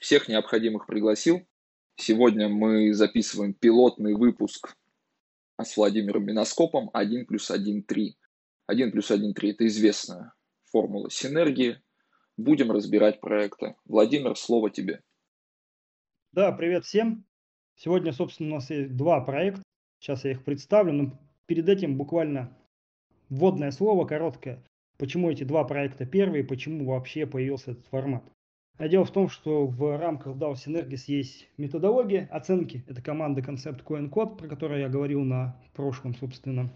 Всех необходимых пригласил. Сегодня мы записываем пилотный выпуск с Владимиром Миноскопом 1 плюс 1, 3. 1 плюс 1, 3 – это известная формула синергии. Будем разбирать проекты. Владимир, слово тебе. Да, привет всем. Сегодня, собственно, у нас есть два проекта. Сейчас я их представлю, но перед этим буквально вводное слово короткое. Почему эти два проекта первые, почему вообще появился этот формат. А дело в том, что в рамках DAO Synergis есть методология оценки. Это команда концепт CoinCode, про которую я говорил на прошлом, собственно,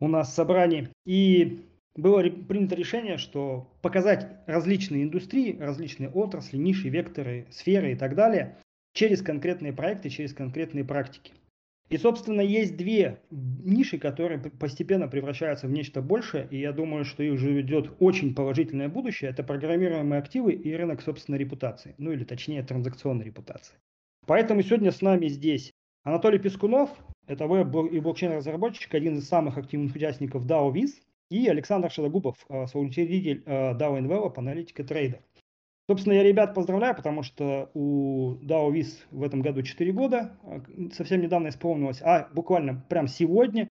у нас собрании. И было принято решение, что показать различные индустрии, различные отрасли, ниши, векторы, сферы и так далее через конкретные проекты, через конкретные практики. И, собственно, есть две ниши, которые постепенно превращаются в нечто большее, и я думаю, что их уже ведет очень положительное будущее. Это программируемые активы и рынок собственной репутации, ну или точнее транзакционной репутации. Поэтому сегодня с нами здесь Анатолий Пескунов, это веб- и блокчейн-разработчик, один из самых активных участников DAO-Viz, и Александр Шелогубов, э, соучредитель э, DAO Envelop, аналитик и трейдер. Собственно, я ребят поздравляю, потому что у DAO Viz в этом году 4 года, а, совсем недавно исполнилось, а буквально прям сегодня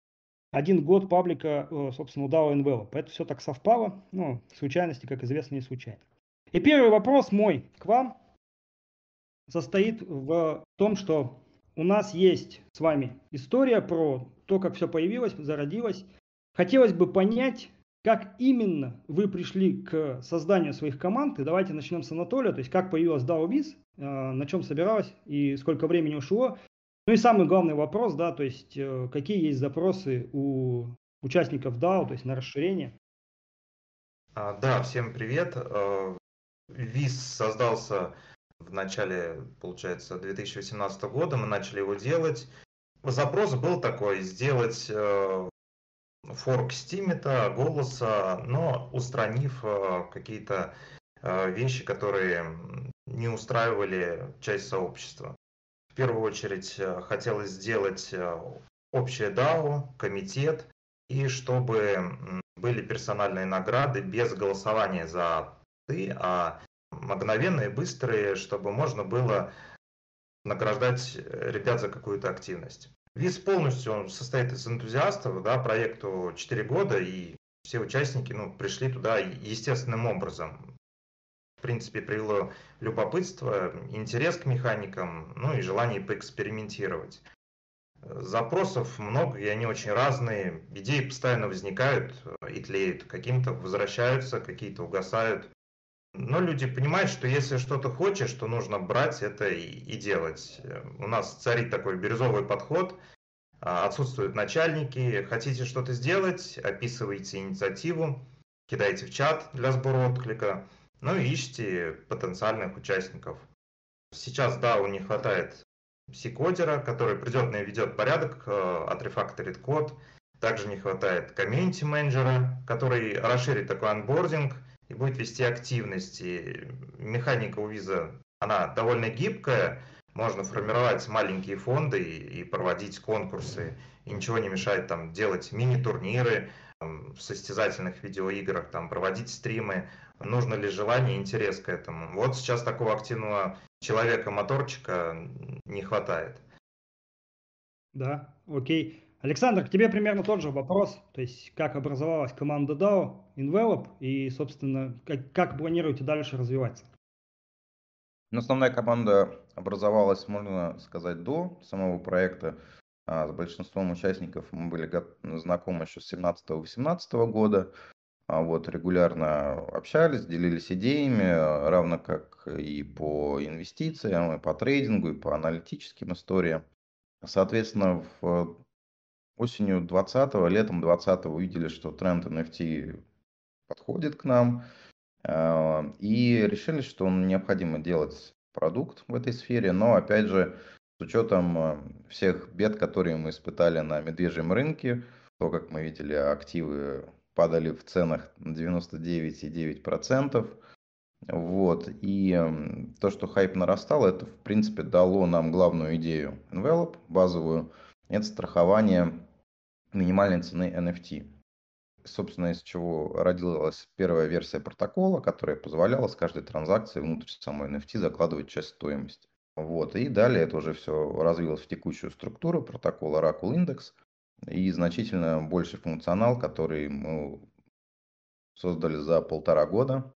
один год паблика, э, собственно, у DAO Envelope. Это все так совпало, ну, случайности, как известно, не случайно. И первый вопрос мой к вам состоит в том, что у нас есть с вами история про то, как все появилось, зародилось. Хотелось бы понять, как именно вы пришли к созданию своих команд? И давайте начнем с Анатолия. То есть как появилась DAO-Biz, э, на чем собиралась и сколько времени ушло. Ну и самый главный вопрос, да, то есть э, какие есть запросы у участников DAO, то есть на расширение? А, да, всем привет. ВИЗ э, создался в начале, получается, 2018 года. Мы начали его делать. Запрос был такой, сделать форк стимета, голоса, но устранив э, какие-то э, вещи, которые не устраивали часть сообщества. В первую очередь э, хотелось сделать общее DAO, комитет, и чтобы были персональные награды без голосования за ты, а мгновенные, быстрые, чтобы можно было награждать ребят за какую-то активность. Виз полностью он состоит из энтузиастов, да, проекту 4 года, и все участники ну, пришли туда естественным образом. В принципе, привело любопытство, интерес к механикам, ну и желание поэкспериментировать. Запросов много, и они очень разные. Идеи постоянно возникают и тлеют. Каким-то возвращаются, какие-то угасают. Но люди понимают, что если что-то хочешь, то нужно брать это и, и делать. У нас царит такой бирюзовый подход, а, отсутствуют начальники. Хотите что-то сделать, описывайте инициативу, кидайте в чат для сбора отклика, ну и ищите потенциальных участников. Сейчас, да, у них хватает C-кодера, который придет и ведет порядок, э, отрефакторит код. Также не хватает комьюнити менеджера, который расширит такой анбординг – и будет вести активности. Механика у виза, она довольно гибкая, можно формировать маленькие фонды и, и проводить конкурсы. И ничего не мешает там делать мини-турниры в состязательных видеоиграх, там, проводить стримы. Нужно ли желание и интерес к этому. Вот сейчас такого активного человека-моторчика не хватает. Да, окей. Александр, к тебе примерно тот же вопрос. То есть, как образовалась команда DAO, Envelop и, собственно, как, как планируете дальше развиваться? Ну, основная команда образовалась, можно сказать, до самого проекта. А с большинством участников мы были знакомы еще с 17-18 года. А вот регулярно общались, делились идеями, равно как и по инвестициям, и по трейдингу, и по аналитическим историям. Соответственно, в осенью 20 летом 20 увидели, что тренд NFT подходит к нам, а, и решили, что необходимо делать продукт в этой сфере, но опять же с учетом а, всех бед, которые мы испытали на медвежьем рынке, то, как мы видели, активы падали в ценах на 99,9%. Вот. И то, что хайп нарастал, это, в принципе, дало нам главную идею Envelop, базовую. Это страхование минимальной цены NFT. собственно, из чего родилась первая версия протокола, которая позволяла с каждой транзакции внутрь самой NFT закладывать часть стоимости. Вот. И далее это уже все развилось в текущую структуру протокола Oracle Index и значительно больше функционал, который мы создали за полтора года.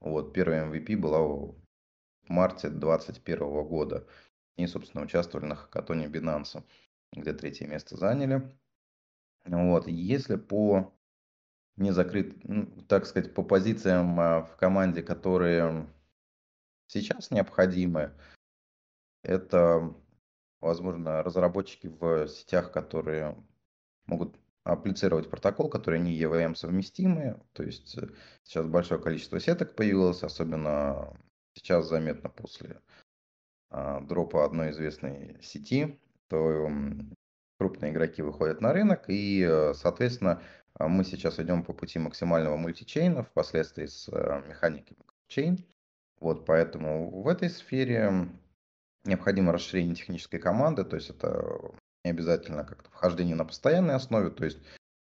Вот, первая MVP была в марте 2021 года. И, собственно, участвовали на хакатоне Binance, где третье место заняли. Вот, если по не закрыт, ну, так сказать, по позициям а, в команде, которые сейчас необходимы, это, возможно, разработчики в сетях, которые могут апплицировать протокол, которые не EVM совместимые. То есть э, сейчас большое количество сеток появилось, особенно сейчас заметно после а, дропа одной известной сети, то крупные игроки выходят на рынок, и, э, соответственно, мы сейчас идем по пути максимального мультичейна, впоследствии с э, механикой блокчейн. Вот поэтому в этой сфере необходимо расширение технической команды, то есть это не обязательно как-то вхождение на постоянной основе, то есть,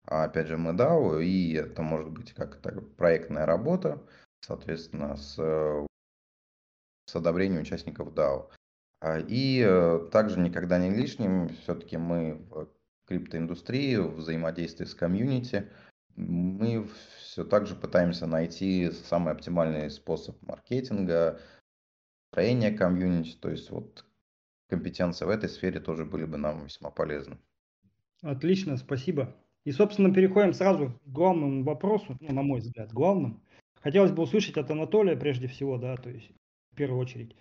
опять же, мы DAO, и это может быть как-то проектная работа, соответственно, с, с одобрением участников DAO. А, и э, также никогда не лишним, все-таки мы в криптоиндустрии, в взаимодействии с комьюнити, мы все так же пытаемся найти самый оптимальный способ маркетинга, строения комьюнити, то есть вот компетенции в этой сфере тоже были бы нам весьма полезны. Отлично, спасибо. И, собственно, переходим сразу к главному вопросу, ну, на мой взгляд, главным. Хотелось бы услышать от Анатолия прежде всего, да, то есть в первую очередь.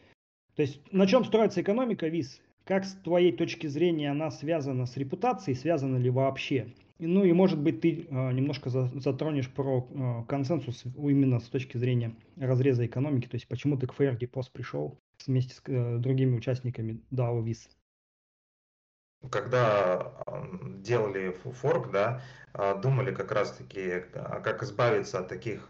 То есть на чем строится экономика ВИЗ? Как с твоей точки зрения она связана с репутацией, связана ли вообще? Ну и может быть ты э, немножко затронешь про э, консенсус именно с точки зрения разреза экономики, то есть почему ты к FairDepos пост пришел вместе с э, другими участниками DAO ВИС. Когда делали форк, да, думали как раз-таки, как избавиться от таких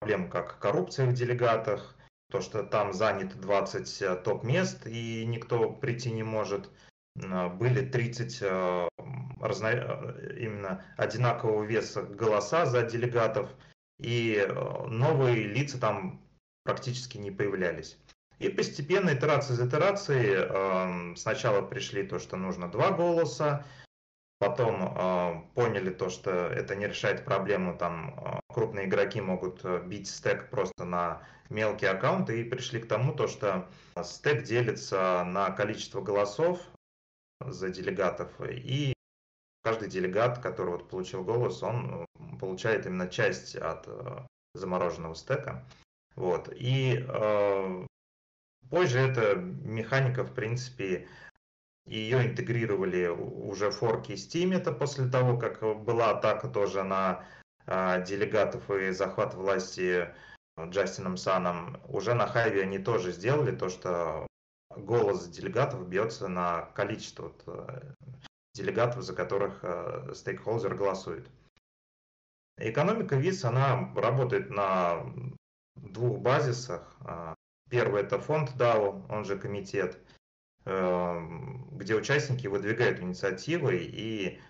проблем, как коррупция в делегатах, то, что там занято 20 топ-мест и никто прийти не может – а, были 30 а, разно... именно одинакового веса голоса за делегатов, и новые лица там практически не появлялись. И постепенно, итерация за итерацией, сначала пришли то, что нужно два голоса, потом поняли то, что это не решает проблему, там крупные игроки могут бить стек просто на мелкие аккаунты, и пришли к тому, то, что стек делится на количество голосов, за делегатов. И каждый делегат, который вот получил голос, он э, получает именно часть от э, замороженного стека. Вот. И э, позже эта механика, в принципе, ее интегрировали уже в форке Steam, это после того, как была атака тоже на э, делегатов и захват власти Джастином Саном. Уже на Хайве они тоже сделали то, что голос делегатов бьется на количество э, делегатов, за которых э, стейкхолдер голосует. Экономика ВИС, она работает на двух базисах. А, первый это фонд DAO, он же комитет, э, где участники выдвигают инициативы и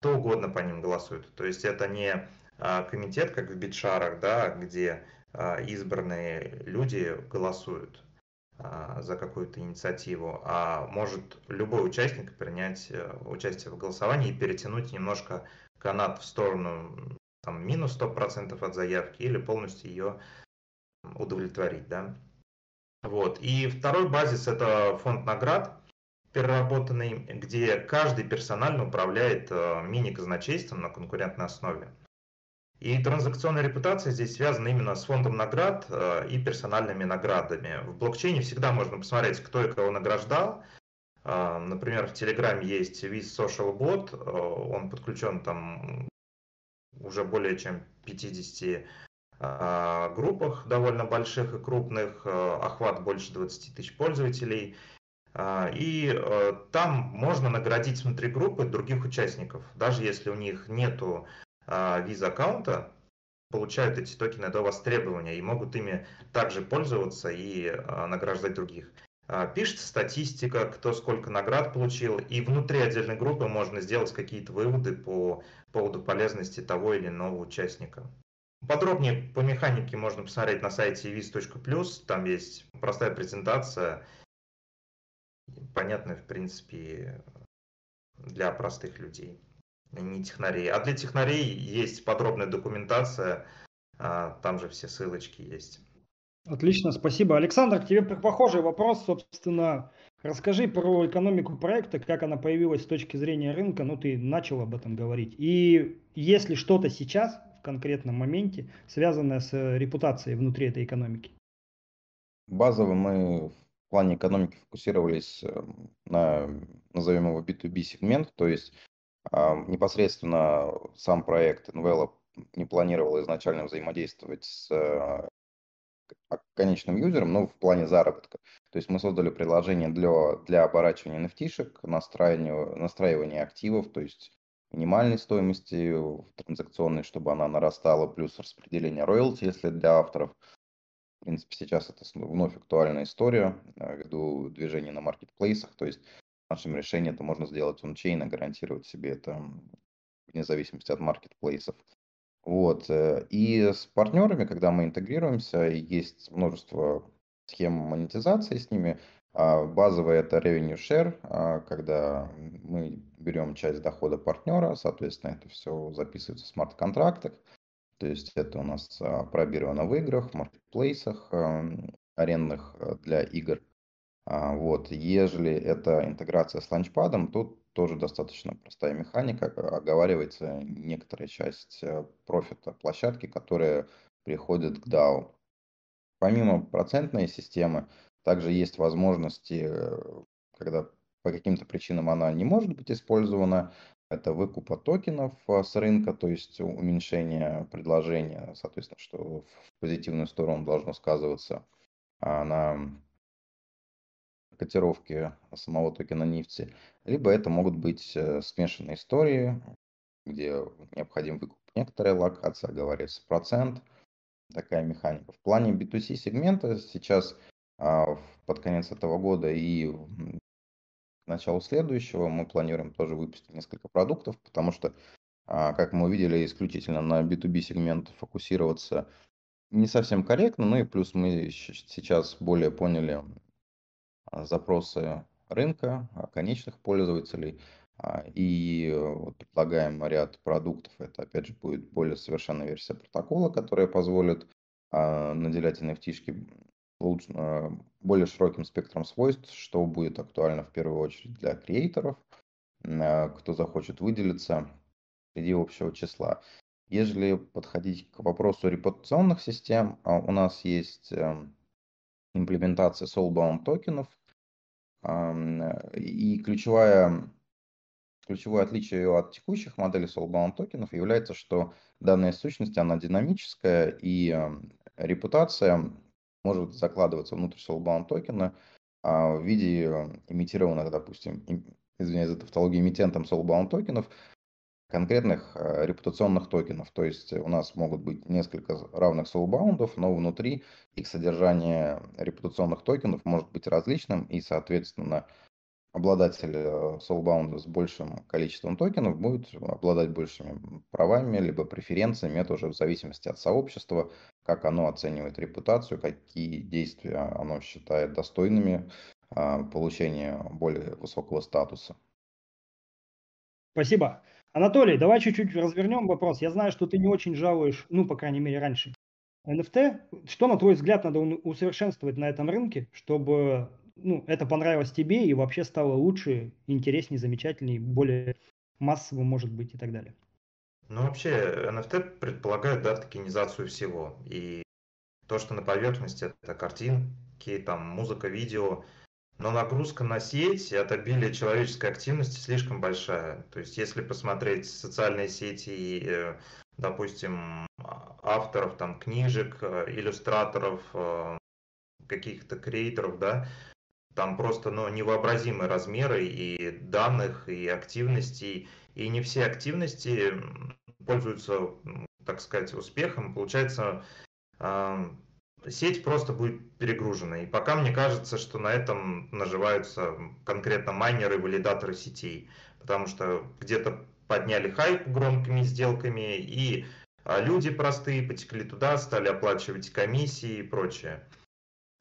кто угодно по ним голосует. То есть это не а, комитет, как в битшарах, да, где а, избранные люди голосуют. А, за какую-то инициативу, а может любой участник принять э, участие в голосовании и перетянуть немножко канат в сторону там, минус 100% от заявки или полностью ее удовлетворить. Да? Вот. И второй базис – это фонд наград, переработанный, где каждый персонально управляет э, мини-казначейством на конкурентной основе. И транзакционная репутация здесь связана именно с фондом наград э, и персональными наградами. В блокчейне всегда можно посмотреть, кто и кого награждал. Э, например, в Телеграме есть Viz Social Bot, он подключен там уже более чем 50 группах довольно больших и крупных, охват больше 20 тысяч пользователей. И там можно наградить внутри группы других участников, даже если у них нету виза аккаунта получают эти токены до востребования и могут ими также пользоваться и а, награждать других. а, пишется статистика, кто сколько наград получил, и внутри отдельной группы можно сделать какие-то выводы по поводу полезности того или иного участника. Подробнее по механике можно посмотреть на сайте vis.plus, там есть простая презентация, понятная, в принципе, для простых людей, не технарей. А для технарей есть подробная документация, а, там же все ссылочки есть. Отлично, спасибо. Александр, к тебе похожий вопрос, собственно, расскажи про экономику проекта, как она появилась с точки зрения рынка, ну ты начал об этом говорить. И если что-то сейчас, конкретном моменте, связанное с репутацией внутри этой экономики? Базово мы в плане экономики фокусировались э, на, назовем его B2B сегмент, то есть а, непосредственно сам проект Envelop не планировал изначально взаимодействовать с э, конечным юзером, ну, в плане заработка. То есть мы создали приложение для, для оборачивания nft настраивания, настраивания активов, то есть минимальной стоимости транзакционной, чтобы она нарастала, плюс распределение роялти, если для авторов. В принципе, сейчас это вновь актуальная история э, ввиду движения на маркетплейсах. То есть в нашем решении это можно сделать ончейн, гарантировать себе это вне зависимости от маркетплейсов. Вот. Э, и с партнерами, когда мы интегрируемся, есть множество схем монетизации с ними. А базовый это revenue share, а, когда мы берем часть дохода партнера, соответственно, это все записывается в смарт-контрактах. То есть это у нас а, пробировано в играх, маркетплейсах, арендных э, для игр. Вот. Ежели это интеграция с ланчпадом, тут тоже достаточно простая механика, оговаривается некоторая часть э, профита площадки, которая приходит к DAO. Помимо процентной системы, также есть возможности, э, когда по каким-то причинам она не может быть использована, это выкупа токенов э, с рынка, то есть уменьшение предложения, соответственно, что в позитивную сторону должно сказываться а на котировки самого токена нефти, либо это могут быть э, смешанные истории, где необходим выкуп некоторой локации, оговаривается процент, такая механика. В плане B2C сегмента сейчас под конец этого года и к началу следующего мы планируем тоже выпустить несколько продуктов, потому что, а, как мы увидели, исключительно на B2B сегмент фокусироваться не совсем корректно, ну и плюс мы сейчас более поняли а, запросы рынка, а, конечных пользователей, а, и э, предлагаем ряд продуктов. Это, опять же, будет более совершенная версия протокола, которая позволит наделять NFT более широким спектром свойств, что будет актуально в первую очередь для креаторов, кто захочет выделиться среди общего числа. Если подходить к вопросу репутационных систем, у нас есть эм, имплементация soulbound токенов, и ключевая, ключевое отличие от текущих моделей Soulbound токенов является, что данная сущность, она динамическая, и репутация может закладываться внутрь Soulbound токена а, в виде имитированных, допустим, извиняюсь за тавтологию, эмитентом Soulbound токенов, конкретных э, репутационных токенов. То есть у нас могут быть несколько равных soulbound, но внутри их содержание репутационных токенов может быть различным, и, соответственно, обладатель э, soulbound с большим количеством токенов будет обладать большими правами, либо преференциями, это уже в зависимости от сообщества, как оно оценивает репутацию, какие действия оно считает достойными а, получения более высокого статуса. Спасибо. Анатолий, давай чуть-чуть развернем вопрос. Я знаю, что ты не очень жалуешь, ну, по крайней мере, раньше, NFT. Что, на твой взгляд, надо усовершенствовать на этом рынке, чтобы ну, это понравилось тебе и вообще стало лучше, интереснее, замечательнее, более массовым, может быть, и так далее? Ну, вообще, NFT предполагает, да, токенизацию всего. И то, что на поверхности, это картинки, там, музыка, видео – но нагрузка на сеть от обилия человеческой активности слишком большая. То есть, если посмотреть социальные сети и, э, допустим, авторов там книжек, э, иллюстраторов, э, каких-то креаторов, да, там просто ну, невообразимые размеры и данных, и активностей, и не все активности пользуются, так сказать, успехом. Получается, сеть просто будет перегружена. И пока мне кажется, что на этом наживаются конкретно майнеры, валидаторы сетей. Потому что где-то подняли хайп громкими сделками, и а, люди простые потекли туда, стали оплачивать комиссии и прочее.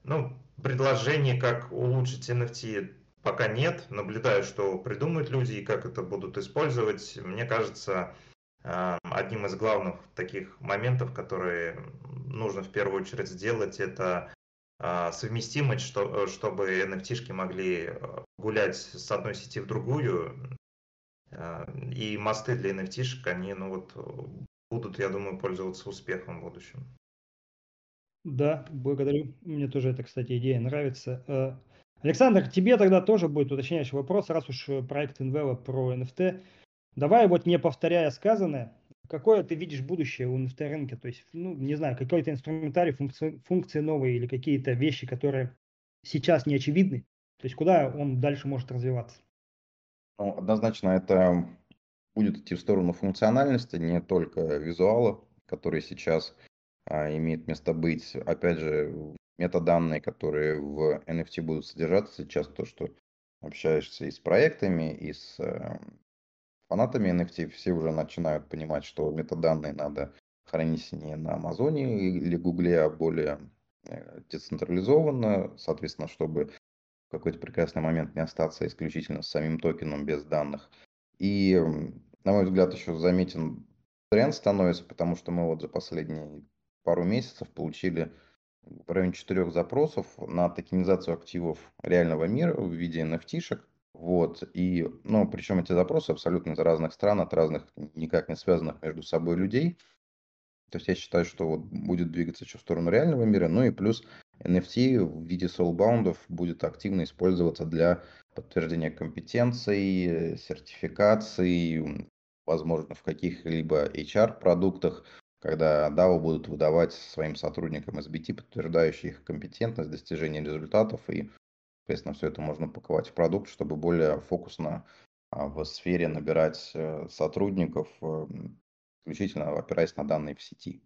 Ну, предложений, как улучшить NFT, пока нет. Наблюдаю, что придумают люди и как это будут использовать. Мне кажется, одним из главных таких моментов, которые нужно в первую очередь сделать, это а, совместимость, что, чтобы NFT-шки могли э, гулять с одной сети в другую. И мосты для NFT-шек, они ну вот, будут, я думаю, пользоваться успехом в будущем. Да, благодарю. Мне тоже эта, кстати, идея нравится. Э, Александр, тебе тогда тоже будет уточняющий вопрос, раз уж проект Инвела про NFT. Давай вот не повторяя сказанное, какое ты видишь будущее у NFT рынка? То есть, ну, не знаю, какой-то инструментарий, функции, функции новые или какие-то вещи, которые сейчас не очевидны? То есть, куда он дальше может развиваться? Ну, однозначно это будет идти в сторону функциональности, не только визуала, который сейчас а, имеет место быть. Опять же, метаданные, которые в NFT будут содержаться сейчас, то, что общаешься и с проектами, и с э, фанатами NFT все уже начинают понимать, что метаданные надо хранить не на Амазоне или Гугле, а более э, децентрализованно, соответственно, чтобы в какой-то прекрасный момент не остаться исключительно с самим токеном без данных. И, на мой взгляд, еще заметен тренд становится, потому что мы вот за последние пару месяцев получили в районе четырех запросов на токенизацию активов реального мира в виде NFT-шек. Вот, и, ну, причем эти запросы абсолютно из разных стран, от разных никак не связанных между собой людей. То есть я считаю, что вот будет двигаться еще в сторону реального мира, ну и плюс NFT в виде soulbound будет активно использоваться для подтверждения компетенций, сертификаций, возможно, в каких-либо HR-продуктах, когда DAO будут выдавать своим сотрудникам SBT, подтверждающие их компетентность, достижение результатов и Соответственно, все это можно упаковать в продукт, чтобы более фокусно а, в сфере набирать э, сотрудников, э, исключительно опираясь на данные в сети.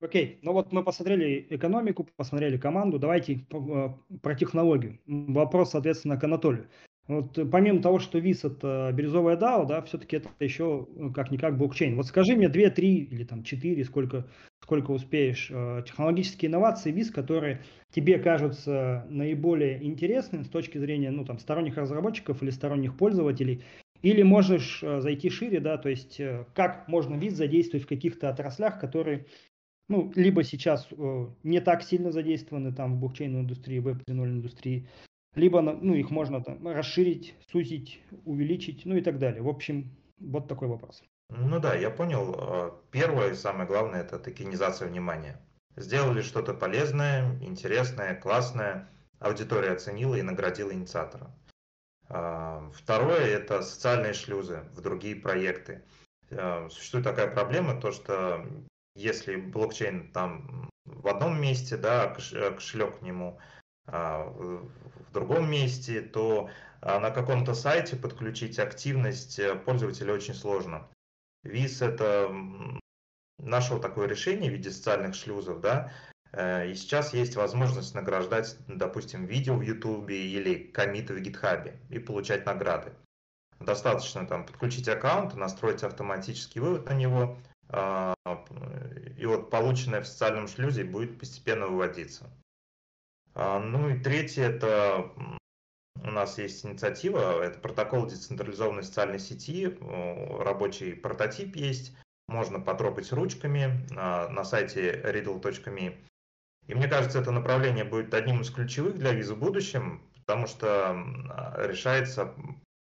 Окей, ну вот мы посмотрели экономику, посмотрели команду, давайте э, про технологию. Вопрос, соответственно, к Анатолию. Вот помимо того, что ВИС это бирюзовая DAO, да, все-таки это еще как-никак блокчейн. Вот скажи мне 2, 3 или там 4, сколько сколько успеешь, э, технологические инновации, ВИЗ, которые тебе кажутся наиболее интересными с точки зрения ну, там, сторонних разработчиков или сторонних пользователей, или можешь э, зайти шире, да, то есть э, как можно ВИЗ задействовать в каких-то отраслях, которые ну, либо сейчас не так сильно задействованы там в блокчейн индустрии, веб 3.0 индустрии, либо ну, их можно там расширить, сузить, увеличить, ну и так далее. В общем, вот такой вопрос. Ну да, я понял. А, первое и самое главное это токенизация внимания. Сделали что-то полезное, интересное, классное, аудитория оценила и наградила инициатора. А, второе это социальные шлюзы в другие проекты. А, существует такая проблема, то что если блокчейн там в одном месте, да, кошелек к нему в другом месте, то на каком-то сайте подключить активность э, пользователя очень сложно. ВИС это нашел такое решение в виде социальных шлюзов, да, э, и сейчас есть возможность награждать, допустим, видео в Ютубе или комиты в Гитхабе и получать награды. Достаточно там подключить аккаунт, настроить автоматический вывод на него, а, и вот полученное в социальном шлюзе будет постепенно выводиться. А, ну и третье, это у нас есть инициатива, это протокол децентрализованной социальной сети, рабочий прототип есть, можно потрогать ручками на, на сайте riddle.me. И мне кажется, это направление будет одним из ключевых для визы в будущем, потому что решается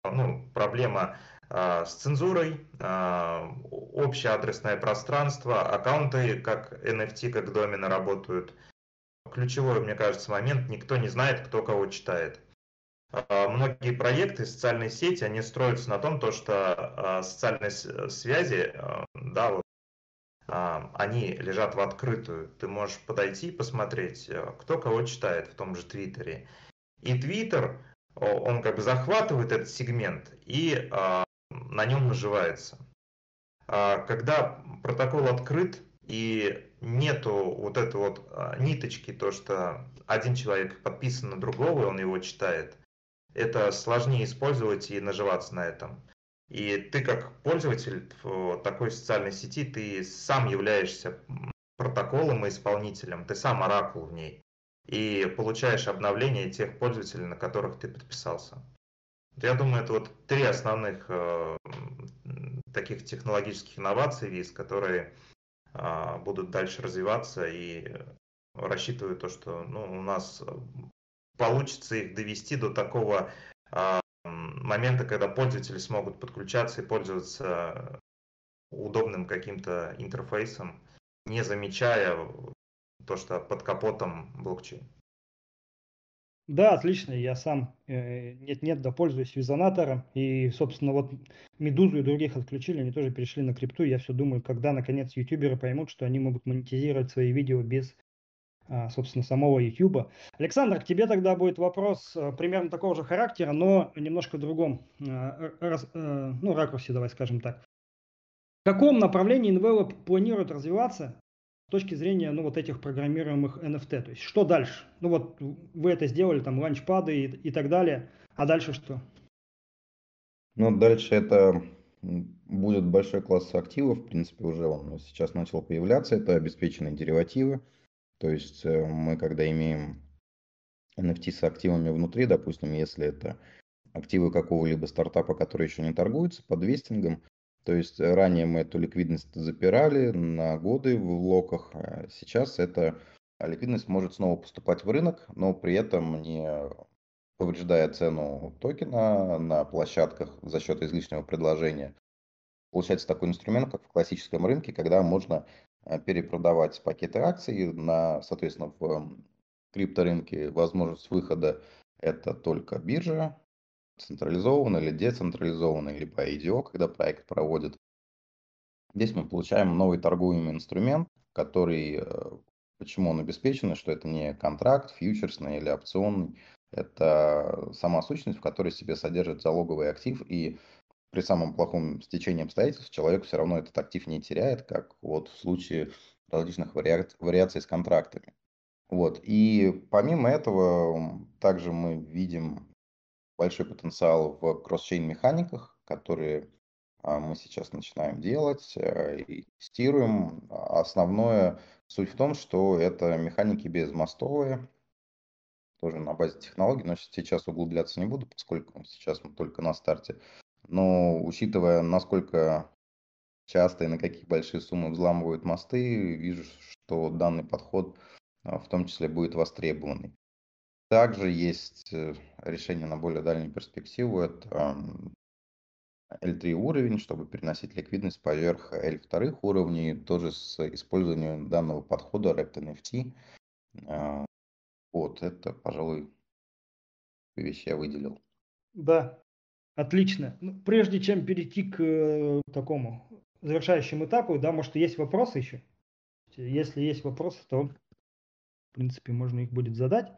ну, проблема а, с цензурой, а, общее адресное пространство, аккаунты как NFT, как домены работают. Ключевой, мне кажется, момент, никто не знает, кто кого читает. А, многие проекты, социальные сети, они строятся на том, то, что а, социальные связи, а, да, вот, они лежат в открытую. Ты можешь подойти и посмотреть, кто кого читает в том же Твиттере. И Твиттер, он как бы захватывает этот сегмент и на нем наживается. Когда протокол открыт и нету вот этой вот а, ниточки, то, что один человек подписан на другого, и он его читает, это сложнее использовать и наживаться на этом. И ты как пользователь такой социальной сети, ты сам являешься протоколом и исполнителем, ты сам оракул в ней. И получаешь обновления тех пользователей, на которых ты подписался. Я думаю, это вот три основных э, таких технологических инноваций ВИЗ, которые будут дальше развиваться и рассчитываю то, что ну, у нас получится их довести до такого э, момента, когда пользователи смогут подключаться и пользоваться удобным каким-то интерфейсом, не замечая то, что под капотом блокчейн. Да, отлично. Я сам э, нет-нет, да пользуюсь визонатором. И, собственно, вот Медузу и других отключили, они тоже перешли на крипту. Я все думаю, когда, наконец, ютуберы поймут, что они могут монетизировать свои видео без, а, собственно, самого ютуба. Александр, к тебе тогда будет вопрос э, примерно такого же характера, но немножко в другом э, ну, ракурсе, давай скажем так. В каком направлении НВЛ планирует развиваться с точки зрения ну, вот этих программируемых NFT. То есть что дальше? Ну вот вы это сделали, там ланчпады и, и так далее. А дальше что? Ну, дальше это будет большой класс активов, в принципе, уже он сейчас начал появляться. Это обеспеченные деривативы. То есть э, мы, когда имеем NFT с активами внутри, допустим, если это активы какого-либо стартапа, который еще не торгуется под вестингом, то есть ранее мы эту ликвидность запирали на годы в локах, а сейчас эта ликвидность может снова поступать в рынок, но при этом не повреждая цену токена на площадках за счет излишнего предложения. Получается такой инструмент, как в классическом рынке, когда можно э, перепродавать пакеты акций на, соответственно, в крипторынке возможность выхода это только биржа, централизованно или децентрализованно, либо IDO, когда проект проводит. Здесь мы получаем новый торгуемый инструмент, который, э, почему он обеспечен, что это не контракт, фьючерсный или опционный, это сама сущность, в которой себе содержит залоговый актив, и при самом плохом стечении обстоятельств человек все равно этот актив не теряет, как вот в случае различных вариаций, вариаций с контрактами. Вот. И помимо этого, также мы видим большой потенциал в кросс-чейн механиках, которые а, мы сейчас начинаем делать э, и тестируем. Основное суть в том, что это механики безмостовые, тоже на базе технологий, но сейчас углубляться не буду, поскольку сейчас мы только на старте. Но учитывая, насколько часто и на какие большие суммы взламывают мосты, вижу, что данный подход а, в том числе будет востребованный. Также есть э, решение на более дальнюю перспективу. Это L3 уровень, чтобы переносить ликвидность поверх L2 уровней, тоже с использованием данного подхода Wrapped NFT. А, вот, это, пожалуй, вещи я выделил. Да, отлично. Ну, прежде чем перейти к э, такому завершающему этапу, да, может, есть вопросы еще? Если есть вопросы, то, в принципе, можно их будет задать.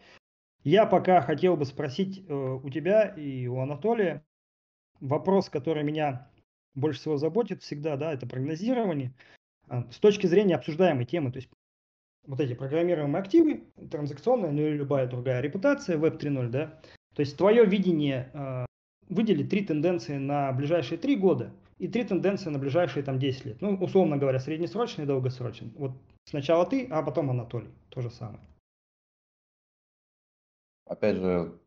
Я пока хотел бы спросить э, у тебя и у Анатолия вопрос, который меня больше всего заботит всегда, да, это прогнозирование. А, с точки зрения обсуждаемой темы, то есть вот эти программируемые активы, транзакционная, ну или любая другая репутация, Web 3.0, да, то есть твое видение э, выделить три тенденции на ближайшие три года и три тенденции на ближайшие там 10 лет. Ну, условно говоря, среднесрочный и долгосрочный. Вот сначала ты, а потом Анатолий. То же самое опять же,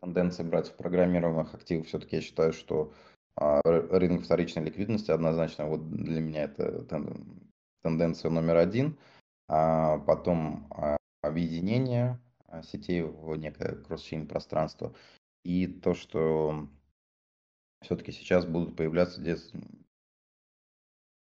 тенденция брать в программируемых активов, все-таки я считаю, что а, рынок вторичной ликвидности однозначно вот для меня это тенденция номер один. А потом а, объединение а, сетей в некое кросс-чейн пространство. И то, что все-таки сейчас будут появляться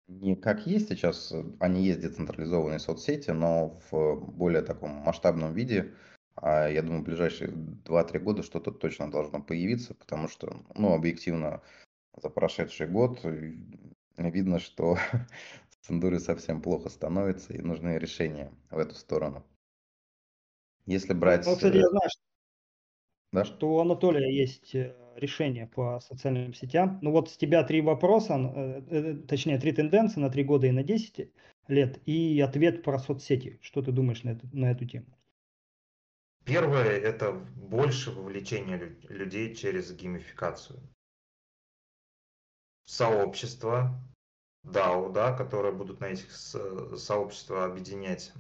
не как есть сейчас, они есть децентрализованные соцсети, но в более таком масштабном виде, а я думаю, в ближайшие 2-3 года что-то точно должно появиться, потому что, ну, объективно, за прошедший год видно, что цензуре совсем плохо становится, и нужны решения в эту сторону. Если брать... Ну, кстати, я знаю, что, да? что у Анатолия есть э, решение по социальным сетям. Ну вот с тебя три вопроса, э, э, точнее, три тенденции на три года и на 10 лет? И ответ про соцсети. Что ты думаешь на, это, на эту тему? Первое – это больше вовлечение людей через геймификацию. Сообщества, DAO, да, которые будут на этих сообщества объединять.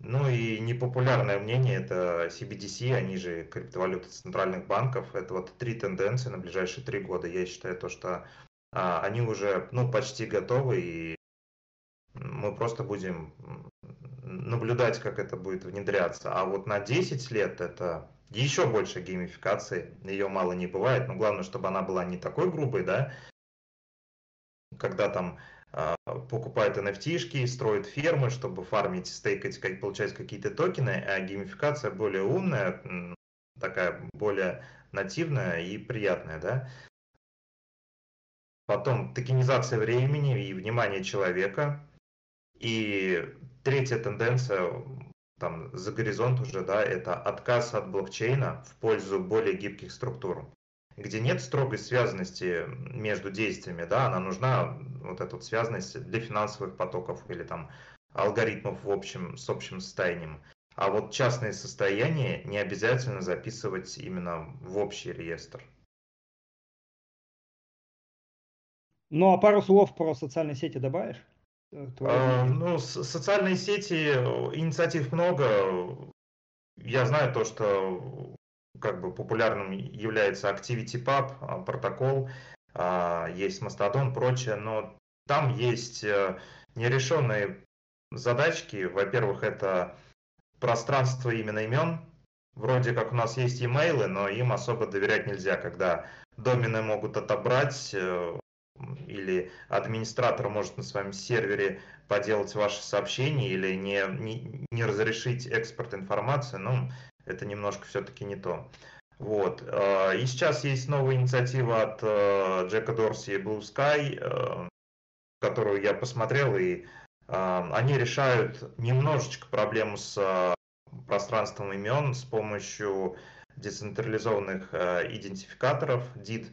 Ну и непопулярное мнение – это CBDC, они же криптовалюты центральных банков. Это вот три тенденции на ближайшие три года. Я считаю то, что а, они уже ну, почти готовы, и мы просто будем наблюдать, как это будет внедряться. А вот на 10 лет это еще больше геймификации, ее мало не бывает, но главное, чтобы она была не такой грубой, да, когда там э, покупают NFT-шки, строят фермы, чтобы фармить, стейкать, как, получать какие-то токены, а геймификация более умная, такая более нативная и приятная, да. Потом токенизация времени и внимания человека. И третья тенденция, там, за горизонт уже, да, это отказ от блокчейна в пользу более гибких структур, где нет строгой связанности между действиями, да, она нужна, вот эта вот связанность для финансовых потоков или там алгоритмов в общем, с общим состоянием. А вот частные состояния не обязательно записывать именно в общий реестр. Ну, а пару слов про социальные сети добавишь? А, ну, социальные сети, инициатив много. Я знаю то, что как бы популярным является ActivityPub, протокол, есть Mastodon, прочее, но там есть э, нерешенные задачки. Во-первых, это пространство именно имен. Вроде как у нас есть имейлы, но им особо доверять нельзя, когда домены могут отобрать, э, или администратор может на своем сервере поделать ваши сообщения или не, не, не разрешить экспорт информации, ну, это немножко все-таки не то. Вот. А, и сейчас есть новая инициатива от э, Джека Дорси и Blue Sky, э, которую я посмотрел, и э, они решают немножечко проблему с пространством имен с помощью децентрализованных идентификаторов DID.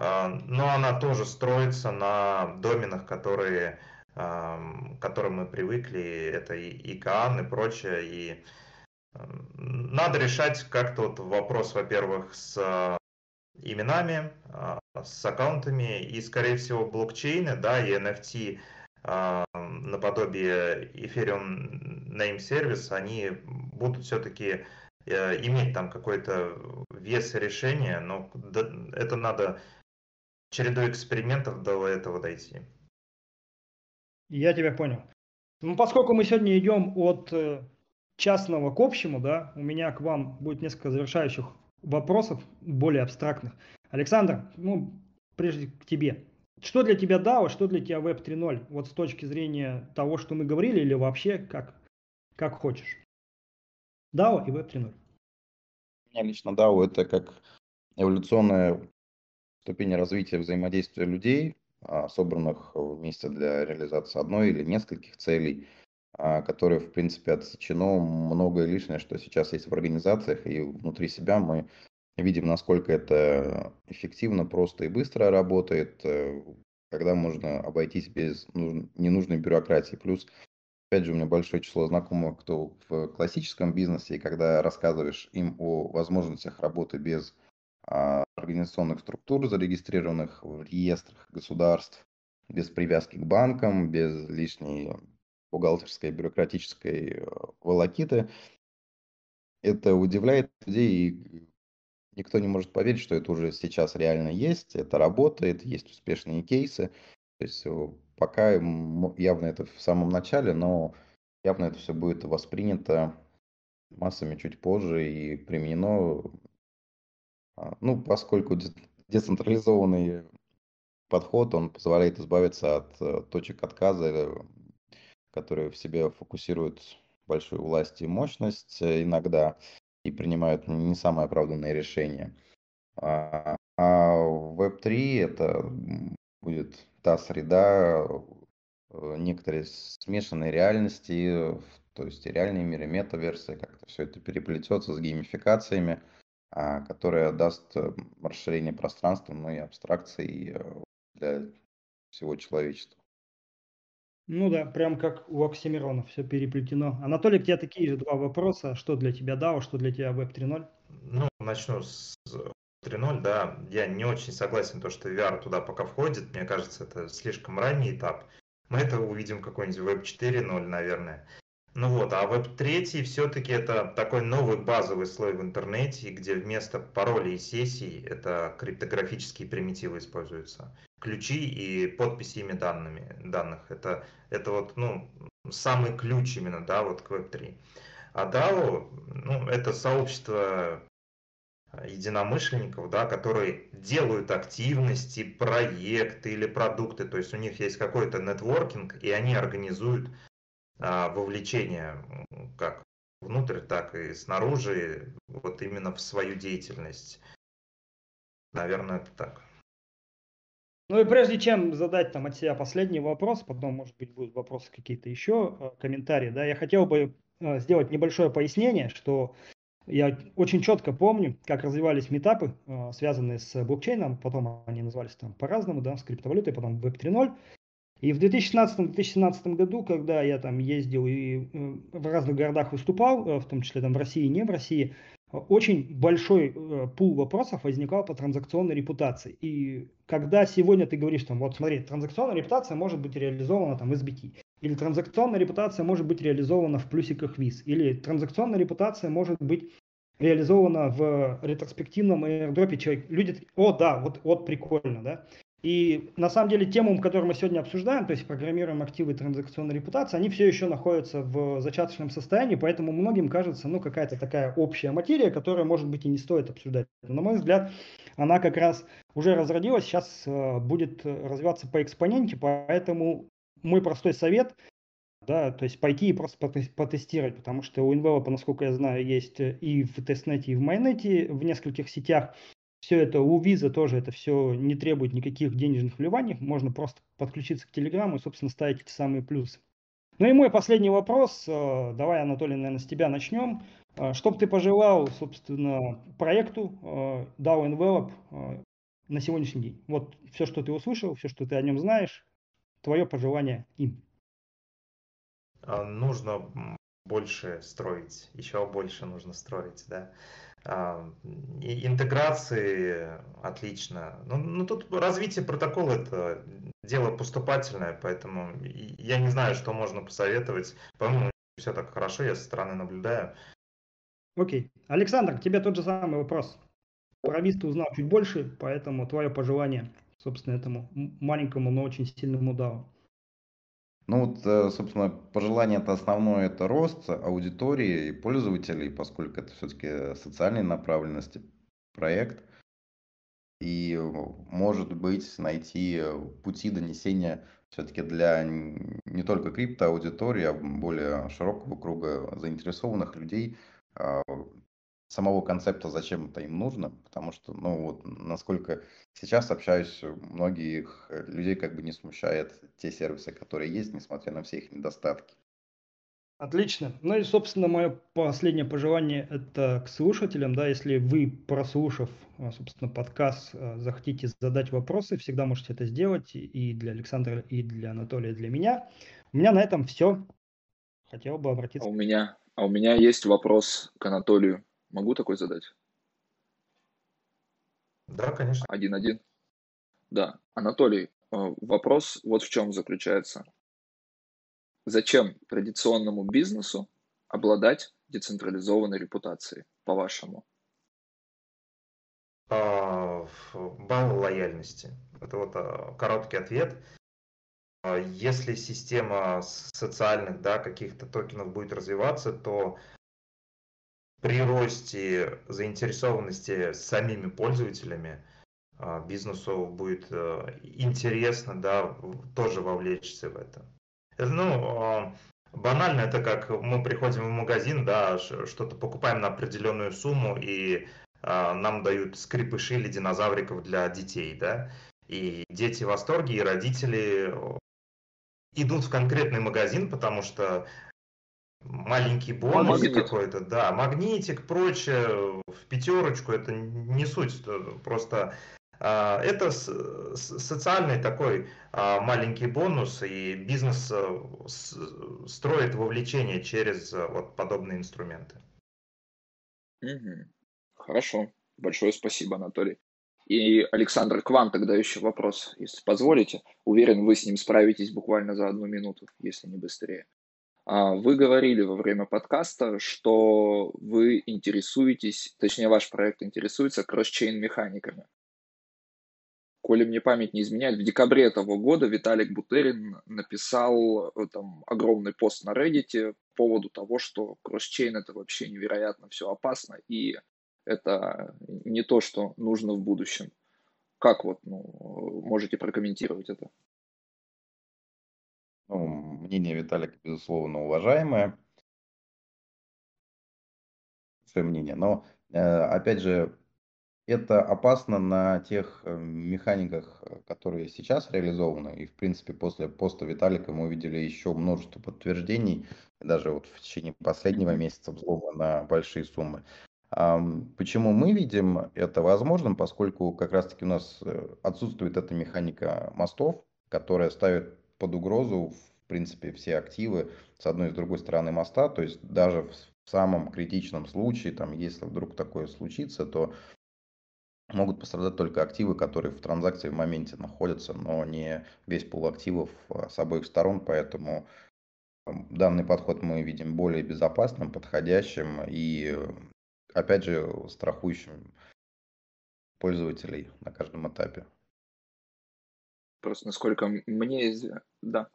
А, но она тоже строится на доменах, которые, к которым мы привыкли, это и ИКАН и прочее, и надо решать как-то вот вопрос, во-первых, с именами, а, с аккаунтами и, скорее всего, блокчейны, да, и NFT а, наподобие Ethereum Name Service, они будут все-таки э, иметь там какой-то вес решения, но это надо чередой экспериментов до этого дойти. Я тебя понял. Ну, поскольку мы сегодня идем от э, частного к общему, да, у меня к вам будет несколько завершающих вопросов, более абстрактных. Александр, ну, прежде к тебе. Что для тебя DAO, что для тебя Web 3.0? Вот с точки зрения того, что мы говорили, или вообще как, как хочешь? DAO и Web 3.0. У меня лично DAO это как эволюционная ступени развития взаимодействия людей, а, собранных вместе для реализации одной или нескольких целей, а, которые, в принципе, отсечено многое лишнее, что сейчас есть в организациях, и внутри себя мы видим, насколько это эффективно, просто и быстро работает, э, когда можно обойтись без ненужной бюрократии. Плюс, опять же, у меня большое число знакомых, кто в классическом бизнесе, и когда рассказываешь им о возможностях работы без организационных структур, зарегистрированных в реестрах государств, без привязки к банкам, без лишней бухгалтерской бюрократической э, волокиты. Это удивляет людей, и никто не может поверить, что это уже сейчас реально есть, это работает, есть успешные кейсы. То есть э, пока явно это в самом начале, но явно это все будет воспринято массами чуть позже и применено а, ну, поскольку децентрализованный подход, он позволяет избавиться от э, точек отказа, э, которые в себе фокусируют большую власть и мощность э, иногда и принимают не самые оправданные решения. А, а Web3 это будет та среда некоторые смешанные реальности, то есть реальные миры, метаверсы, как-то все это переплетется с геймификациями – а, которая даст э, расширение пространства, ну и абстракции э, для всего человечества. Ну да, прям как у Оксимирона, все переплетено. Анатолий, у тебя такие же два вопроса. Что для тебя DAO, что для тебя Web 3.0? Ну, начну с 3.0, да. Я не очень согласен, то, что VR туда пока входит. Мне кажется, это слишком ранний этап. Мы это увидим какой-нибудь Web 4.0, наверное. Ну вот, а Web 3 все-таки это такой новый базовый слой в интернете, где вместо паролей и сессий это криптографические примитивы используются ключи и подписи ими данными, данных. Это, это вот, ну, самый ключ именно, да, вот к Web3. А DAO, ну, это сообщество единомышленников, да, которые делают активности, проекты или продукты, то есть у них есть какой-то нетворкинг, и они организуют а, вовлечение как внутрь, так и снаружи, вот именно в свою деятельность. Наверное, это так. Ну и прежде чем задать там от себя последний вопрос, потом, может быть, будут вопросы какие-то еще, э, комментарии, да, я хотел бы э, сделать небольшое пояснение, что я очень четко помню, как развивались метапы, э, связанные с блокчейном, потом они назывались там по-разному, да, с криптовалютой, потом Web 3.0. И в 2016-2017 году, когда я там ездил и в разных городах выступал, в том числе там в России и не в России, очень большой э, пул вопросов возникал по транзакционной репутации. И когда сегодня ты говоришь, там, вот смотри, транзакционная репутация может быть реализована там в SBT, или транзакционная репутация может быть реализована в плюсиках виз, или транзакционная репутация может быть реализована в ретроспективном airdrop. Человек, люди, о, да, вот, вот прикольно, да. И на самом деле тему, которую мы сегодня обсуждаем, то есть программируем активы транзакционной репутации, они все еще находятся в зачаточном состоянии, поэтому многим кажется, ну, какая-то такая общая материя, которая, может быть, и не стоит обсуждать. Но, на мой взгляд, она как раз уже разродилась, сейчас э, будет развиваться по экспоненте, поэтому мой простой совет, да, то есть пойти и просто потестировать, потому что у Envelope, насколько я знаю, есть и в тестнете, и в майнете в нескольких сетях, все это у виза тоже это все не требует никаких денежных вливаний. Можно просто подключиться к Телеграму и, собственно, ставить эти самые плюсы. Ну и мой последний вопрос. Э, давай, Анатолий, наверное, с тебя начнем. Э, что бы ты пожелал, собственно, проекту э, DAO Envelope на сегодняшний день? Вот все, что ты услышал, все, что ты о нем знаешь, твое пожелание им. А, нужно больше строить, еще больше нужно строить, да. А, интеграции отлично. Ну, ну, тут развитие протокола это дело поступательное, поэтому я не знаю, что можно посоветовать. По-моему, все так хорошо, я со стороны наблюдаю. Окей. Александр, тебе тот же самый вопрос. Про ты узнал чуть больше, поэтому твое пожелание, собственно, этому маленькому, но очень сильному DAO. Ну вот, э, собственно, пожелание это основное, это рост аудитории и пользователей, поскольку это все-таки социальной направленности проект. И может быть найти пути донесения все-таки для не только криптоаудитории, а более широкого круга заинтересованных людей а, самого концепта, зачем это им нужно, потому что, ну вот, насколько сейчас общаюсь, многих э, людей как бы не смущает те сервисы, которые есть, несмотря на все их недостатки. Отлично. Ну и, собственно, мое последнее пожелание это к слушателям, да, если вы, прослушав, а, собственно, подкаст, захотите задать вопросы, всегда можете это сделать и для Александра, и для Анатолия, и для меня. У меня на этом все. Хотел бы обратиться. А у меня, а у меня есть вопрос к Анатолию. Могу такой задать? Да, конечно. Один-один. Да. Анатолий, э, вопрос вот в чем заключается. Зачем традиционному бизнесу обладать децентрализованной репутацией, по-вашему? А, балл лояльности. Это вот а, короткий ответ. А, если система социальных да, каких-то токенов будет развиваться, то при росте заинтересованности самими пользователями а, бизнесу будет э, интересно, да, тоже вовлечься в это. Ну, а, банально это как мы приходим в магазин, да, что-то покупаем на определенную сумму и а, нам дают скрипыши или динозавриков для детей, да, и дети в восторге, и родители идут в конкретный магазин, потому что маленький бонус какой-то, да, магнитик, прочее, в пятерочку, это не суть, просто А, это социальный такой а, маленький бонус, и бизнес э, строит вовлечение через э, вот подобные инструменты. Угу. Хорошо. Большое спасибо, Анатолий. И, Александр, к вам тогда еще вопрос, если позволите. Уверен, вы с ним справитесь буквально за одну минуту, если не быстрее. А, вы говорили во время подкаста, что вы интересуетесь, точнее ваш проект интересуется кросс-чейн механиками. Коли мне память не изменяет, в декабре этого года Виталик Бутерин написал э, там огромный пост на Reddit по поводу того, что кросс-чейн это вообще невероятно все опасно и это не то, что нужно в будущем. Как вот, ну, можете прокомментировать это? Мнение Виталика, безусловно, уважаемое. Свое мнение. Но, э, опять же, это опасно на тех э, механиках, которые сейчас реализованы. И, в принципе, после поста Виталика мы увидели еще множество подтверждений, даже вот в течение последнего месяца взлома на большие суммы. Почему мы видим это возможным? Поскольку как раз-таки у нас э, отсутствует эта механика мостов, которая ставит под угрозу, в принципе, все активы с одной и с другой стороны моста. То есть даже в самом критичном случае, там, если вдруг такое случится, то могут пострадать только активы, которые в транзакции в моменте находятся, но не весь пул активов а, с обоих сторон, поэтому данный подход мы видим более безопасным, подходящим и опять же, страхующим пользователей на каждом этапе. Просто насколько мне да.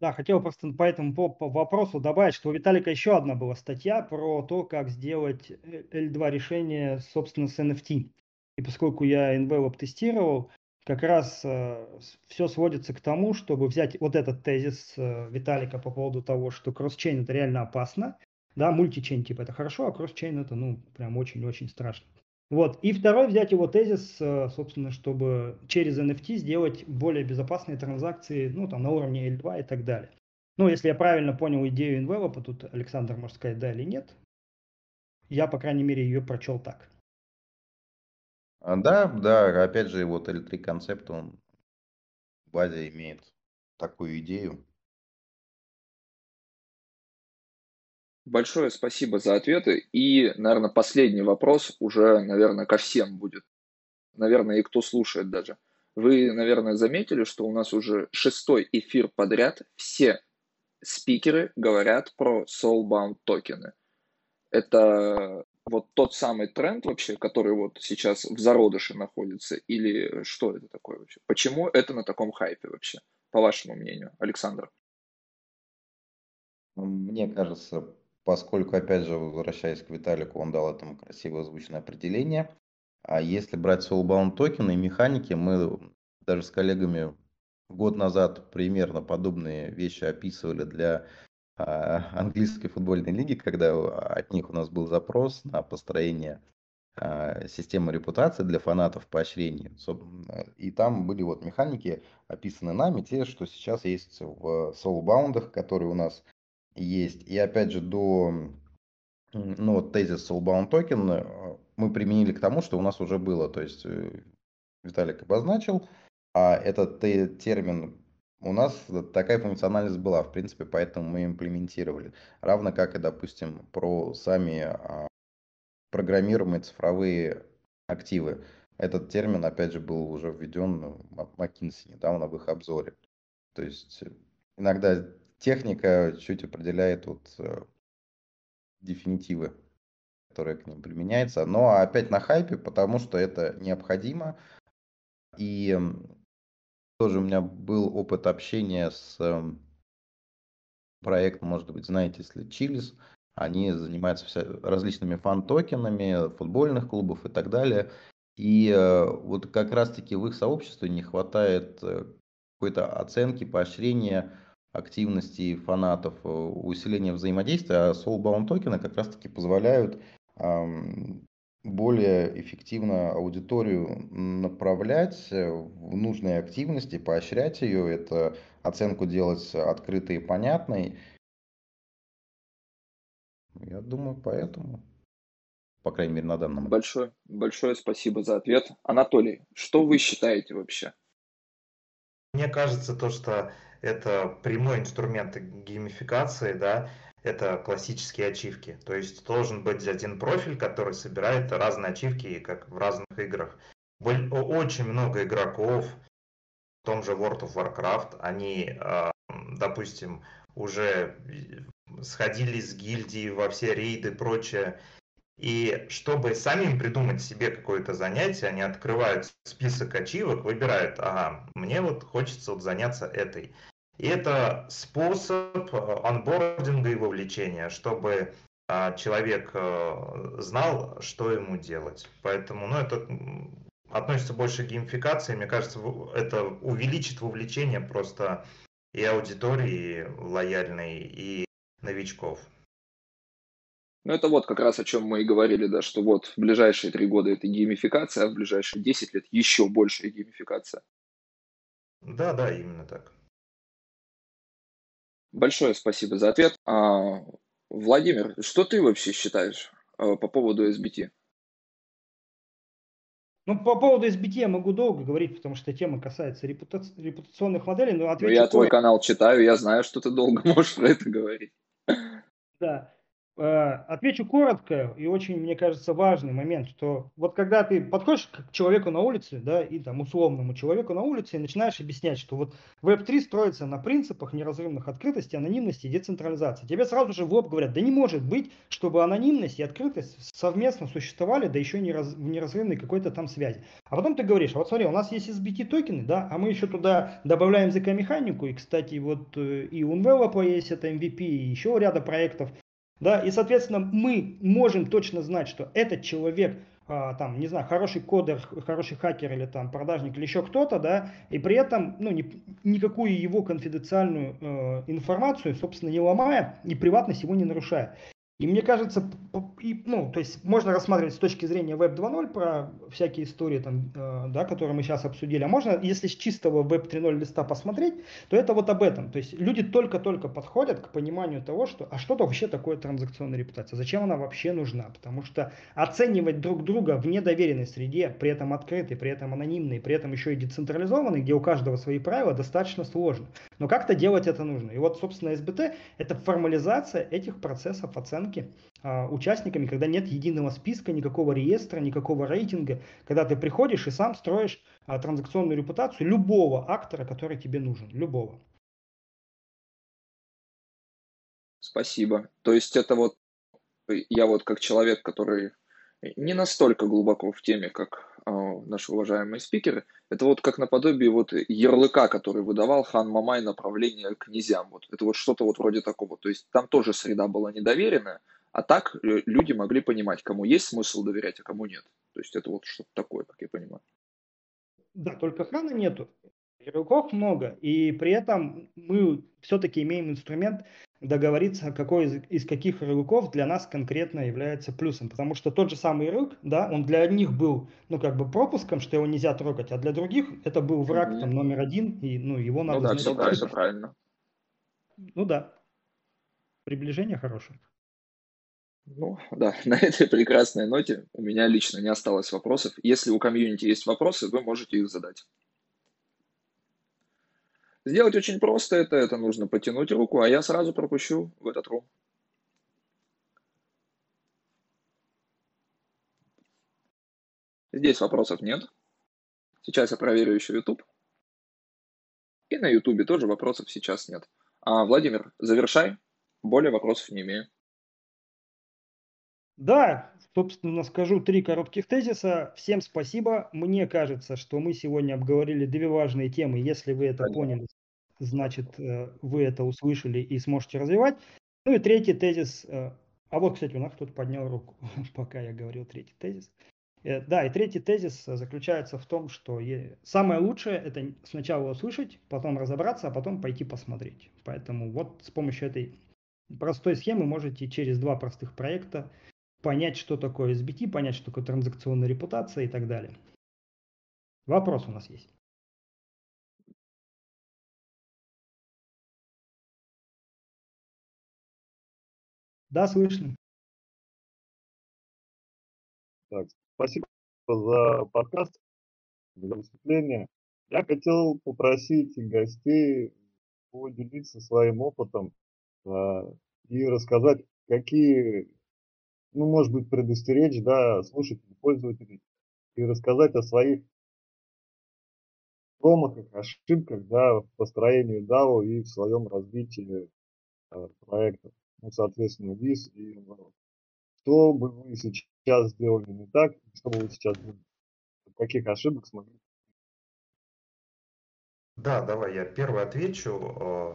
Да, хотел просто по этому по, по вопросу добавить, что у Виталика еще одна была статья про то, как сделать L2 решение, собственно, с NFT. И поскольку я Envelope тестировал, как раз э, все сводится к тому, чтобы взять вот этот тезис э, Виталика по поводу того, что кросс-чейн это реально опасно, да, мультичейн типа это хорошо, а кросс-чейн это, ну, прям очень-очень страшно. Вот. И второй взять его тезис, э, собственно, чтобы через NFT сделать более безопасные транзакции, ну, там, на уровне L2 и так далее. Ну, если я правильно понял идею Envelope, тут Александр может сказать да или нет. Я, по крайней мере, ее прочел так. А, да, да, опять же, вот L3 концепт, он в базе имеет такую идею. Большое спасибо за ответы. И, наверное, последний вопрос уже, наверное, ко всем будет. Наверное, и кто слушает даже. Вы, наверное, заметили, что у нас уже шестой эфир подряд. Все спикеры говорят про soulbound токены. Это вот тот самый тренд вообще, который вот сейчас в зародыше находится, или что это такое вообще? Почему это на таком хайпе вообще, по вашему мнению, Александр? Мне кажется, поскольку, опять же, возвращаясь к Виталику, он дал этому красиво озвученное определение. А если брать soulbound токены и механики, мы даже с коллегами год назад примерно подобные вещи описывали для а, английской футбольной лиги, когда от них у нас был запрос на построение а, системы репутации для фанатов поощрений. И там были вот механики описаны нами, те, что сейчас есть в soulbound, которые у нас есть. И опять же, до ну, вот тезис Soulbound Token э, мы применили к тому, что у нас уже было. То есть э, Виталик обозначил, а этот термин у нас такая функциональность была, в принципе, поэтому мы имплементировали. Равно как и, допустим, про сами а, программируемые цифровые активы. Этот термин, опять же, был уже введен в McKinsey недавно в их обзоре. То есть э, иногда техника чуть определяет вот э, дефинитивы, которые к ним применяются. Но опять на хайпе, потому что это необходимо. И тоже у меня был опыт общения с эм, проектом, может быть, знаете, есть Chiliz, они занимаются вся, различными фан-токенами футбольных клубов и так далее. И э, вот как раз-таки в их сообществе не хватает э, какой-то оценки, поощрения активности фанатов, э, усиления взаимодействия, а Soulbound токены как раз-таки позволяют более эффективно аудиторию направлять в нужные активности, поощрять ее, это оценку делать открытой и понятной. Я думаю, поэтому. по крайней мере, на данном этапе. Большое, большое спасибо за ответ. Анатолий, что вы считаете вообще? Мне кажется, то, что это прямой инструмент геймификации, да, это классические ачивки. То есть должен быть один профиль, который собирает разные ачивки, как в разных играх. Очень много игроков, в том же World of Warcraft, они, а, допустим, уже сходили с гильдии во все рейды и прочее. И чтобы самим придумать себе какое-то занятие, они открывают список ачивок, выбирают, ага, мне вот хочется вот заняться этой. И это способ э, анбординга и вовлечения, чтобы а, человек э, знал, что ему делать. Поэтому, ну, это относится больше к геймификации. Мне кажется, это увеличит вовлечение просто и аудитории лояльной, и новичков. Ну, это вот как раз о чем мы и говорили, да, что вот в ближайшие три года это геймификация, а в ближайшие 10 лет еще большая геймификация. Да, да, именно так. Большое спасибо за ответ. А, Владимир, что ты вообще считаешь а, по поводу SBT? Ну, по поводу SBT я могу долго говорить, потому что тема касается репута... репутационных моделей. Но отвечу ну, я твой канал читаю, я знаю, что ты долго можешь про это говорить. Да. Э, отвечу коротко и очень, мне кажется, важный момент, что вот когда ты подходишь к человеку на улице, да, и там условному человеку на улице и начинаешь объяснять, что вот Web3 строится на принципах неразрывных открытости, анонимности и децентрализации. Тебе сразу же в лоб говорят, да не может быть, чтобы анонимность и открытость совместно существовали, да еще не раз, в неразрывной какой-то там связи. А потом ты говоришь, а вот смотри, у нас есть SBT токены, да, а мы еще туда добавляем ЗК-механику, и, кстати, вот э, и Unvelope есть, это MVP, и еще ряда проектов, да, и, соответственно, мы можем точно знать, что этот человек, а, там, не знаю, хороший кодер, хороший хакер или там продажник или еще кто-то, да, и при этом, ну, ни, никакую его конфиденциальную э, информацию, собственно, не ломая и приватность его не нарушая. И мне кажется, ну, то есть можно рассматривать с точки зрения Web 2.0 про всякие истории, там, э, да, которые мы сейчас обсудили. А можно, если с чистого Web 3.0 листа посмотреть, то это вот об этом. То есть люди только-только подходят к пониманию того, что, а что то вообще такое транзакционная репутация, зачем она вообще нужна. Потому что оценивать друг друга в недоверенной среде, при этом открытой, при этом анонимной, при этом еще и децентрализованной, где у каждого свои правила, достаточно сложно. Но как-то делать это нужно. И вот, собственно, SBT – это формализация этих процессов оценки оценки а, участниками, когда нет единого списка, никакого реестра, никакого рейтинга, когда ты приходишь и сам строишь а, транзакционную репутацию любого актора, который тебе нужен, любого. Спасибо. То есть это вот я вот как человек, который не настолько глубоко в теме, как э, наши уважаемые спикеры. Это вот как наподобие вот ярлыка, который выдавал хан Мамай направление к князьям. Вот это вот что-то вот вроде такого. То есть там тоже среда была недоверенная, а так э, люди могли понимать, кому есть смысл доверять, а кому нет. То есть это вот что-то такое, как я понимаю. Да, только хана нету. Ярлыков много, и при этом мы все-таки имеем инструмент договориться, какой из, из каких ярлыков для нас конкретно является плюсом. Потому что тот же самый ярлык, да, он для одних был, ну, как бы пропуском, что его нельзя трогать, а для других это был враг mm-hmm. там номер один, и, ну, его надо... Ну да, все правильно, правильно. Ну да. Приближение хорошее. Ну, да, на этой прекрасной ноте у меня лично не осталось вопросов. Если у комьюнити есть вопросы, вы можете их задать. Сделать очень просто это, это нужно потянуть руку, а я сразу пропущу в этот рум. Здесь вопросов нет. Сейчас я проверю еще YouTube. И на YouTube тоже вопросов сейчас нет. А, Владимир, завершай. Более вопросов не имею. Да, собственно, скажу три коротких тезиса. Всем спасибо. Мне кажется, что мы сегодня обговорили две важные темы. Если вы это Понятно. поняли, значит, э, вы это услышали и сможете развивать. Ну и третий тезис. Э, а вот, кстати, у нас кто-то поднял руку, пока я говорил третий тезис. Э, да, и третий тезис заключается в том, что самое лучшее это сначала услышать, потом разобраться, а потом пойти посмотреть. Поэтому вот с помощью этой простой схемы можете через два простых проекта понять, что такое SBT, понять, что такое транзакционная репутация и так далее. Вопрос у нас есть. Да, слышно. Так, спасибо за подкаст, за выступление. Я хотел попросить гостей поделиться своим опытом а, и рассказать, какие, ну, может быть, предостеречь, да, слушателей, пользователей, и рассказать о своих промахах, ошибках, да, в построении DAO и в своем развитии э, проекта, ну, соответственно, ВИЗ и наоборот. Что бы вы сейчас сделали не так, что бы вы сейчас каких ошибок смогли да, давай я первый отвечу. Э,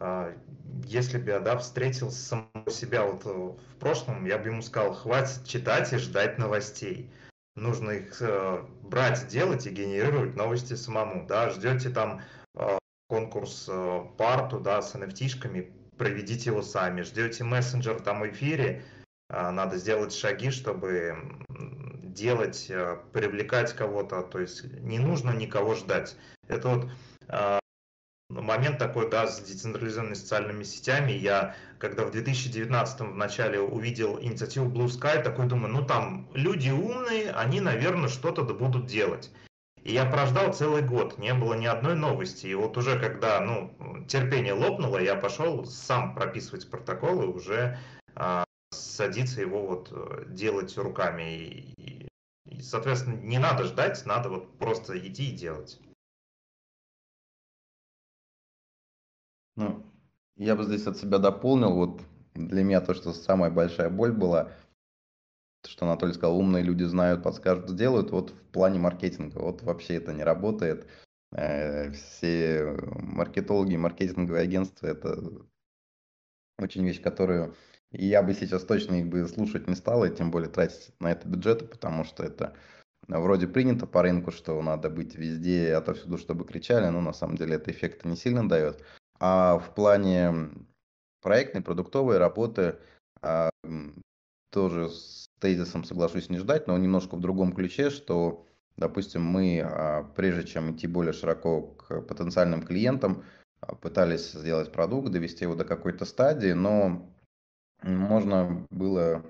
а, если бы я да, встретил самого себя вот э, в прошлом, я бы ему сказал, хватит читать и ждать новостей. Нужно их э, брать, делать и генерировать новости самому. Да? Ждете там конкурс парту да, с nft проведите его сами. Ждете мессенджер там эфире, надо сделать шаги, чтобы делать, привлекать кого-то. То есть не нужно никого ждать. Это вот э, момент такой, да, с децентрализованными социальными сетями. Я, когда в 2019 в начале увидел инициативу Blue Sky, такой думаю, ну там люди умные, они, наверное, что-то да будут делать. И я прождал целый год, не было ни одной новости. И вот уже когда ну, терпение лопнуло, я пошел сам прописывать протоколы, уже а, садиться его вот э, делать руками. И, и, соответственно, не надо ждать, надо вот просто идти и делать. Ну, я бы здесь от себя дополнил. Вот для меня то, что самая большая боль была, что Анатолий сказал, умные люди знают, подскажут, сделают. Вот в плане маркетинга, вот вообще это не работает. Э, все маркетологи, маркетинговые агентства, это очень вещь, которую я бы сейчас точно их бы слушать не стал, и тем более тратить на это бюджеты, потому что это вроде принято по рынку, что надо быть везде, отовсюду, чтобы кричали, но на самом деле это эффекта не сильно дает. А в плане проектной, продуктовой работы а, тоже с тезисом соглашусь не ждать, но немножко в другом ключе, что, допустим, мы, а, прежде чем идти более широко к потенциальным клиентам, а, пытались сделать продукт, довести его до какой-то стадии, но можно было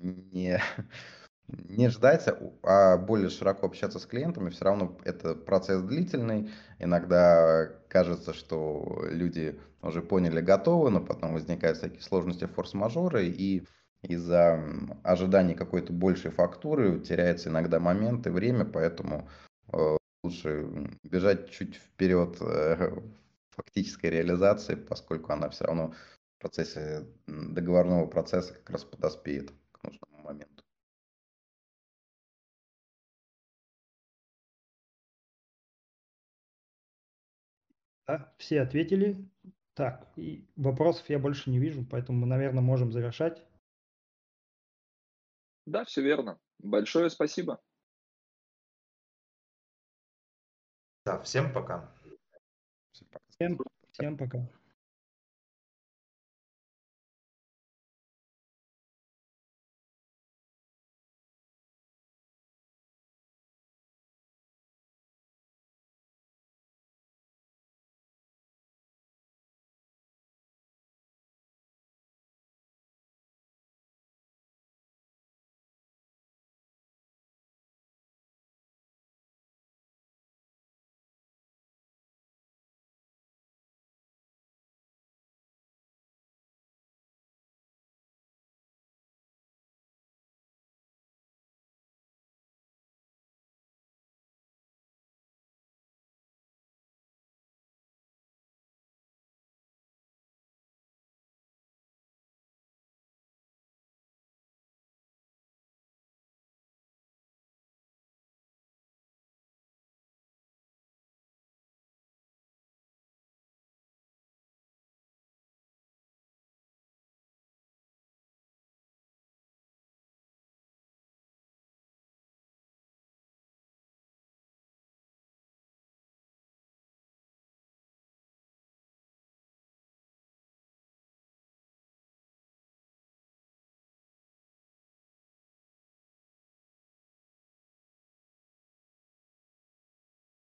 не не ждать, а более широко общаться с клиентами. Все равно это процесс длительный. Иногда кажется, что люди уже поняли, готовы, но потом возникают всякие сложности, форс-мажоры, и из-за ожидания какой-то большей фактуры теряется иногда момент и время, поэтому э, лучше бежать чуть вперед э, фактической реализации, поскольку она все равно в процессе договорного процесса как раз подоспеет к нужному моменту. Да, все ответили. Так, и вопросов я больше не вижу, поэтому мы, наверное, можем завершать. Да, все верно. Большое спасибо. Да, всем пока. Всем, всем пока.